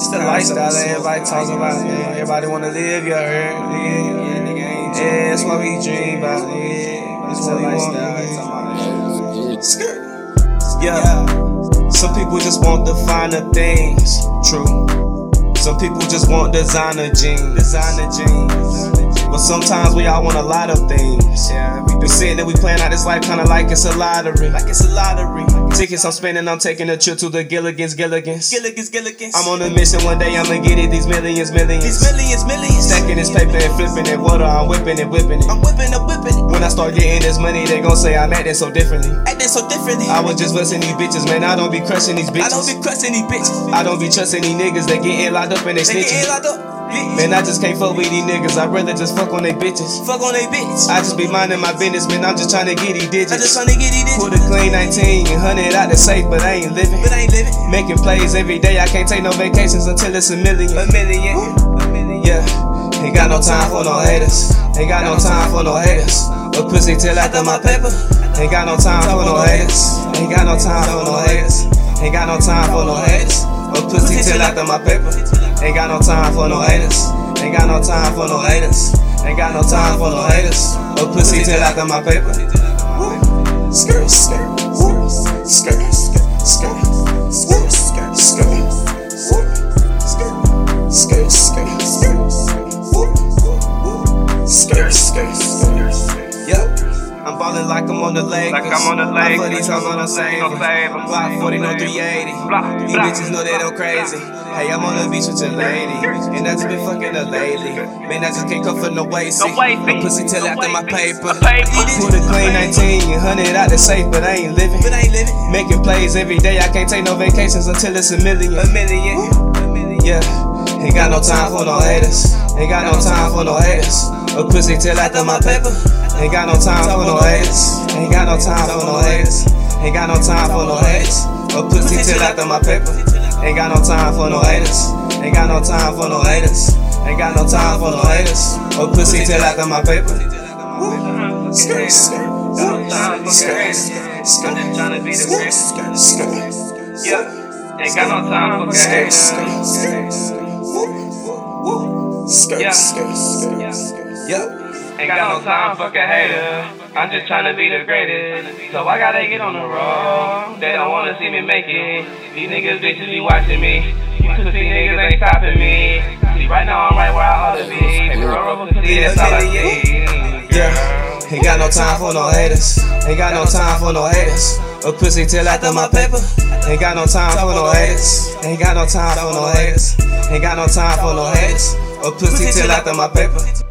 It's the lifestyle that everybody talk about, man. Everybody wanna live, you heard? Yeah, nigga Yeah, that's what we dream about, yeah. That's what we want. Skirt. Yeah. Some people just want the finer things. True. Some people just want designer jeans. Designer jeans. But sometimes we all want a lot of things. Yeah, we been sitting and we plan out this life kinda like it's a lottery. Like it's a lottery. Tickets I'm spending, I'm taking a trip to the Gilligan's, Gilligan's. Gilligan's, Gilligan's. I'm on a mission one day, I'ma get it, these millions, millions. These millions, millions. Stacking this paper and flipping it, water, I'm whipping it, whipping it. I'm whipping it, whipping it. When I start getting this money, they gon' say I'm acting so differently. Acting so differently. I was just busting these bitches, man. I don't be crushing these bitches. I don't be crushing these bitches. I don't be trusting these niggas that getting locked up and they, they snitching. locked up. Man, I just can't fuck with these niggas. I'd rather just fuck on they bitches. Fuck on they bitches. I just be minding my business, man. I'm just trying to get these digits. I just trying to get these digits. Put a clean 19 and 100 out the safe, but I ain't living. But I ain't living. Making plays every day. I can't take no vacations until it's a million. A million. A million. Yeah. Ain't got no time for no haters. Ain't got no time for no haters. A pussy till after my paper. Ain't got no time for no haters. Ain't got no time for no haters. Ain't got no time for no haters. A pussy till after my paper. Ain't got no time for no haters. Ain't got no time for no haters. Ain't got no time for no haters. No pussy till I got my paper. Skirt, skirt, skirt, skirt, skirt, skirt, skirt, skirt. Skirt, skirt, skirt, skirt, skirt, skirt. I'm ballin' like I'm on the Lakers. Like I'm on the Lakers. My buddies, I'm gonna save them. Glock 40, no 380. These bitches know that I'm crazy. Hey, I'm on the beach with your lady. And I just been fucking her lately. Man, I just can't come for no wasting. No pussy till after my paper. Put a clean 19 and 100 out the safe, but I ain't living. But I ain't living. Making plays every day. I can't take no vacations until it's a million. A million. Yeah. Ain't got no time for no haters. Ain't got no time for no haters. A pussy till after my paper. Ain't got no time for no haters. Ain't got no time for no haters. Ain't got no time for no haters. A pussy till after my paper. Ain't got no time for no haters. Ain't got no time for no haters. Ain't got no time for no haters. A pussy till after my paper. Skirt, skirt, skirt, skirt, skirt, skirt. Yeah, ain't got no time for games. Skirt, skirt, skirt, Yeah. skirt, skirt, skirt. Yep. Ain't got no time for a hater. I'm just trying to be the greatest. So I gotta get on the road. They don't wanna see me make it. These niggas bitches be watching me. You pussy niggas ain't stopping me. See, right now I'm right where I ought to be. Paper roll up see, that's all I see. Ain't got no time for no haters. Ain't got no time for no haters. A pussy till after my paper. Ain't got no time for no haters. Ain't got no time for no haters. Ain't got no time for no haters. A pussy till after my paper.